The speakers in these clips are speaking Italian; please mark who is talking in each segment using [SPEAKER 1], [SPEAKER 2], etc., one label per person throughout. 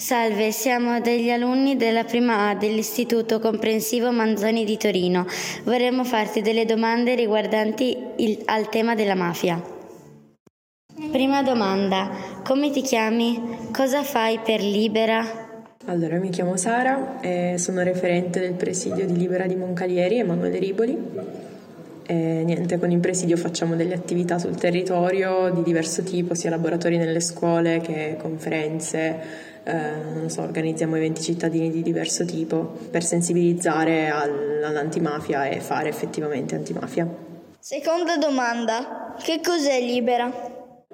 [SPEAKER 1] Salve, siamo degli alunni della prima A dell'Istituto Comprensivo Manzoni di Torino. Vorremmo farti delle domande riguardanti il, al tema della mafia. Prima domanda, come ti chiami? Cosa fai per Libera?
[SPEAKER 2] Allora, mi chiamo Sara e sono referente del presidio di Libera di Moncalieri, Emanuele Riboli. E niente, con il presidio facciamo delle attività sul territorio di diverso tipo, sia laboratori nelle scuole che conferenze, eh, so, organizziamo eventi cittadini di diverso tipo per sensibilizzare all'antimafia e fare effettivamente antimafia.
[SPEAKER 3] Seconda domanda, che cos'è Libera?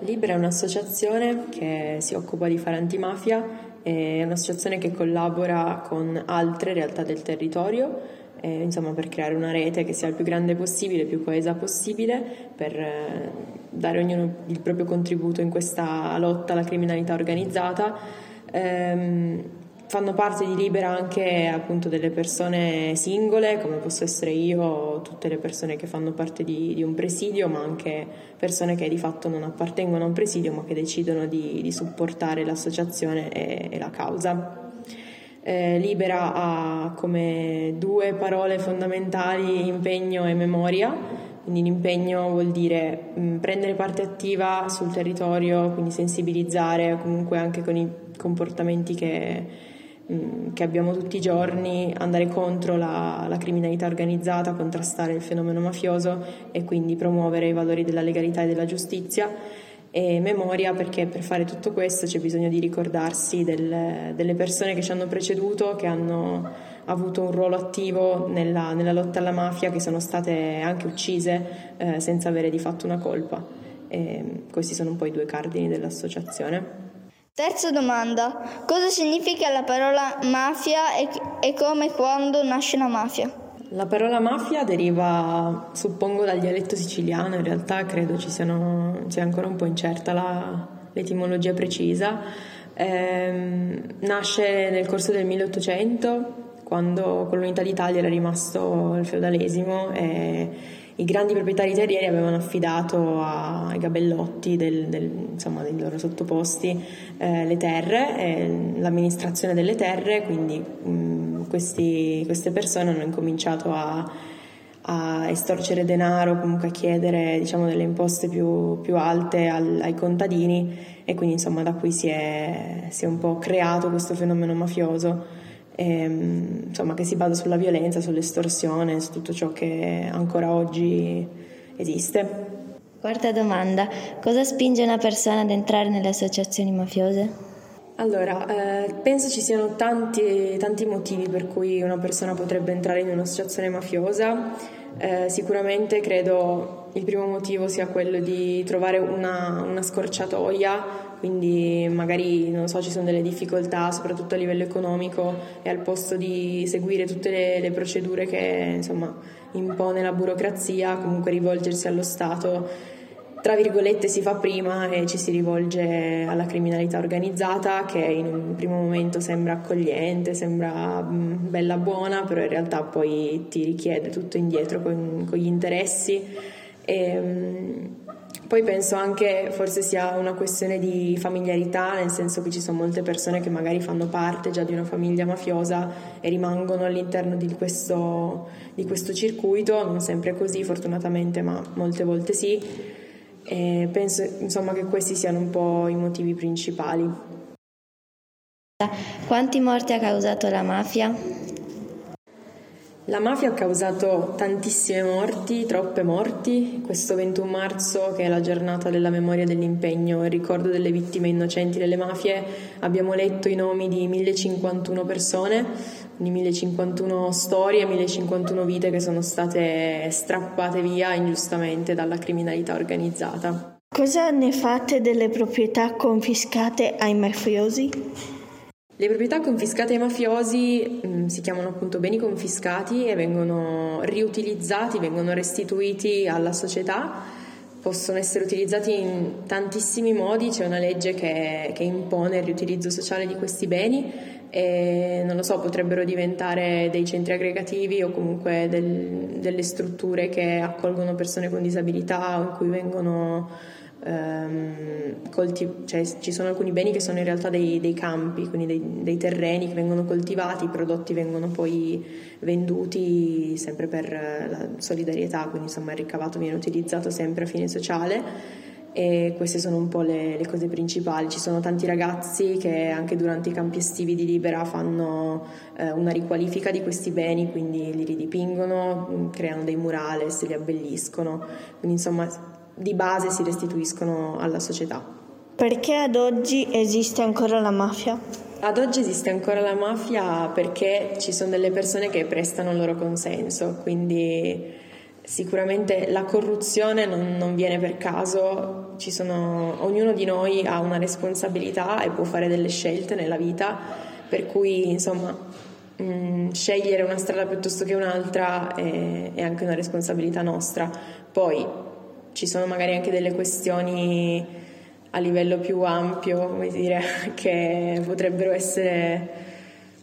[SPEAKER 2] Libera è un'associazione che si occupa di fare antimafia, è un'associazione che collabora con altre realtà del territorio eh, insomma, per creare una rete che sia il più grande possibile, il più coesa possibile, per eh, dare ognuno il proprio contributo in questa lotta alla criminalità organizzata ehm, fanno parte di Libera anche appunto delle persone singole, come posso essere io, tutte le persone che fanno parte di, di, un presidio, ma anche persone che di fatto non appartengono a un presidio, ma che decidono di, di supportare l'associazione e, e la causa. Eh, Libera ha come due parole fondamentali impegno e memoria, quindi l'impegno vuol dire mh, prendere parte attiva sul territorio, quindi sensibilizzare comunque anche con i comportamenti che, mm, che abbiamo tutti i giorni, andare contro la, la, criminalità organizzata, contrastare il fenomeno mafioso e quindi promuovere i valori della legalità e della giustizia e memoria perché per fare tutto questo c'è bisogno di ricordarsi del, delle persone che ci hanno preceduto, che hanno avuto un ruolo attivo nella, nella lotta alla mafia, che sono state anche uccise eh, senza avere di fatto una colpa. E questi sono un po' i due cardini dell'associazione.
[SPEAKER 3] Terza domanda. Cosa significa la parola mafia e, e come e quando nasce la mafia?
[SPEAKER 2] La parola mafia deriva, suppongo, dal dialetto siciliano, in realtà credo ci siano, sia ancora un po' incerta la, l'etimologia precisa. Eh, nasce nel corso del 1800, quando con l'unità d'Italia era rimasto il feudalesimo e i grandi proprietari terrieri avevano affidato ai gabellotti del, del, insomma, dei loro sottoposti eh, le terre, eh, l'amministrazione delle terre, quindi mh, questi, queste persone hanno incominciato a, a estorcere denaro, comunque a chiedere diciamo, delle imposte più, più alte al, ai contadini e quindi insomma da qui si è, si è un po' creato questo fenomeno mafioso ehm, insomma, che si basa sulla violenza, sull'estorsione, su tutto ciò che ancora oggi esiste.
[SPEAKER 1] Quarta domanda, cosa spinge una persona ad entrare nelle associazioni mafiose?
[SPEAKER 2] Allora, eh, penso ci siano tanti, tanti, motivi per cui una persona potrebbe entrare in un'associazione mafiosa. Eh, sicuramente credo il primo motivo sia quello di trovare una, una scorciatoia quindi magari non so, ci sono delle difficoltà soprattutto a livello economico e al posto di seguire tutte le, le procedure che insomma, impone la burocrazia, comunque rivolgersi allo Stato tra virgolette si fa prima e ci si rivolge alla criminalità organizzata che in un primo momento sembra accogliente, sembra mm, bella buona, però in realtà poi ti richiede tutto indietro con, con gli interessi. E, mm, poi penso anche forse sia una questione di familiarità, nel senso che ci sono molte persone che magari fanno parte già di una famiglia mafiosa e rimangono all'interno di questo, di questo circuito, non sempre così fortunatamente, ma molte volte sì. E penso insomma che questi siano un po' i motivi principali.
[SPEAKER 1] Quanti morti ha causato la mafia?
[SPEAKER 2] La mafia ha causato tantissime morti, troppe morti. Questo 21 marzo, che è la giornata della memoria dell'impegno e ricordo delle vittime innocenti delle mafie, abbiamo letto i nomi di 1051 persone, di 1051 storie, 1051 vite che sono state strappate via ingiustamente dalla criminalità organizzata.
[SPEAKER 3] Cosa ne fate delle proprietà confiscate ai mafiosi?
[SPEAKER 2] Le proprietà confiscate ai mafiosi mh, mm, si chiamano appunto beni confiscati e vengono riutilizzati, vengono restituiti alla società, possono essere utilizzati in tantissimi modi, c'è una legge che, che impone il riutilizzo sociale di questi beni e non lo so, potrebbero diventare dei centri aggregativi o comunque del, delle strutture che accolgono persone con disabilità o in cui vengono ehm, colti- cioè ci sono alcuni beni che sono in realtà dei, dei campi, quindi dei, dei, terreni che vengono coltivati, i prodotti vengono poi venduti sempre per la solidarietà, quindi insomma il ricavato viene utilizzato sempre a fine sociale e queste sono un po' le, le, cose principali. Ci sono tanti ragazzi che anche durante i campi estivi di Libera fanno eh, una riqualifica di questi beni, quindi li ridipingono, creano dei murales, li abbelliscono, quindi insomma di base si restituiscono alla società.
[SPEAKER 3] Perché ad oggi esiste ancora la mafia?
[SPEAKER 2] Ad oggi esiste ancora la mafia perché ci sono delle persone che prestano il loro consenso, quindi sicuramente la corruzione non, non viene per caso, sono, ognuno di noi ha una responsabilità e può fare delle scelte nella vita, per cui insomma mh, mm, scegliere una strada piuttosto che un'altra è, è anche una responsabilità nostra. Poi ci sono magari anche delle questioni a livello più ampio, come dire, che potrebbero essere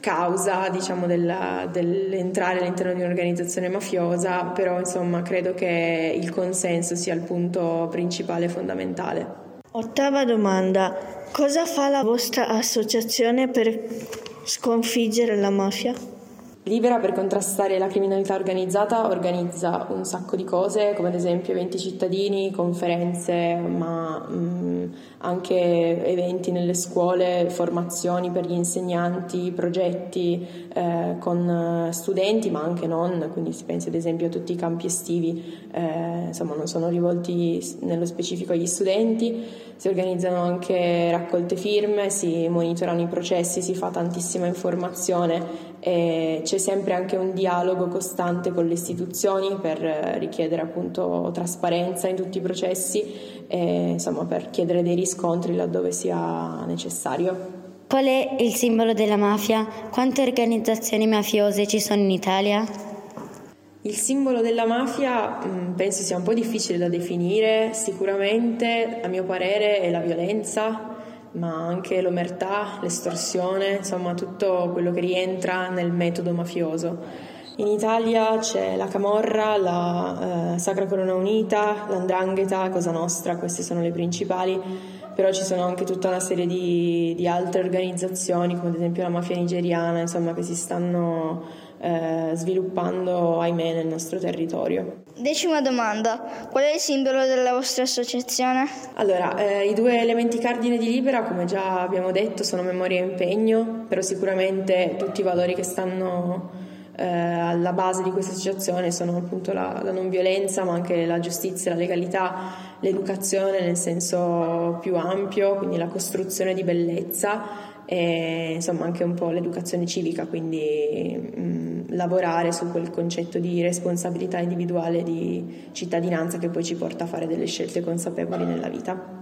[SPEAKER 2] causa diciamo, della, dell'entrare all'interno di un'organizzazione mafiosa, però insomma credo che il consenso sia il punto principale e fondamentale.
[SPEAKER 3] Ottava domanda, cosa fa la vostra associazione per sconfiggere la mafia?
[SPEAKER 2] Libera per contrastare la criminalità organizzata organizza un sacco di cose, come ad esempio eventi cittadini, conferenze, ma mh, anche eventi nelle scuole, formazioni per gli insegnanti, progetti eh, con studenti, ma anche non, quindi si pensi ad esempio a tutti i campi estivi, eh, insomma non sono rivolti nello specifico agli studenti, si organizzano anche raccolte firme, si monitorano i processi, si fa tantissima informazione e c'è sempre anche un dialogo costante con le istituzioni per richiedere appunto trasparenza in tutti i processi e insomma per chiedere dei riscontri laddove sia necessario.
[SPEAKER 1] Qual è il simbolo della mafia? Quante organizzazioni mafiose ci sono in Italia?
[SPEAKER 2] Il simbolo della mafia mm, penso sia un po' difficile da definire, sicuramente a mio parere è la violenza, ma anche l'omertà, l'estorsione, insomma tutto quello che rientra nel metodo mafioso. In Italia c'è la Camorra, la eh, Sacra Corona Unita, l'Andrangheta, Cosa Nostra, queste sono le principali, però ci sono anche tutta una serie di, di altre organizzazioni, come ad esempio la mafia nigeriana, insomma, che si stanno eh, sviluppando, ahimè, nel nostro territorio.
[SPEAKER 3] Decima domanda, qual è il simbolo della vostra associazione?
[SPEAKER 2] Allora, eh, i due elementi cardine di Libera, come già abbiamo detto, sono memoria e impegno, però sicuramente tutti i valori che stanno eh, alla base di questa associazione sono appunto la, la, non violenza, ma anche la giustizia, la legalità, l'educazione nel senso più ampio, quindi la costruzione di bellezza e insomma anche un po' l'educazione civica, quindi mh, lavorare su quel concetto di responsabilità individuale, di cittadinanza che poi ci porta a fare delle scelte consapevoli nella vita.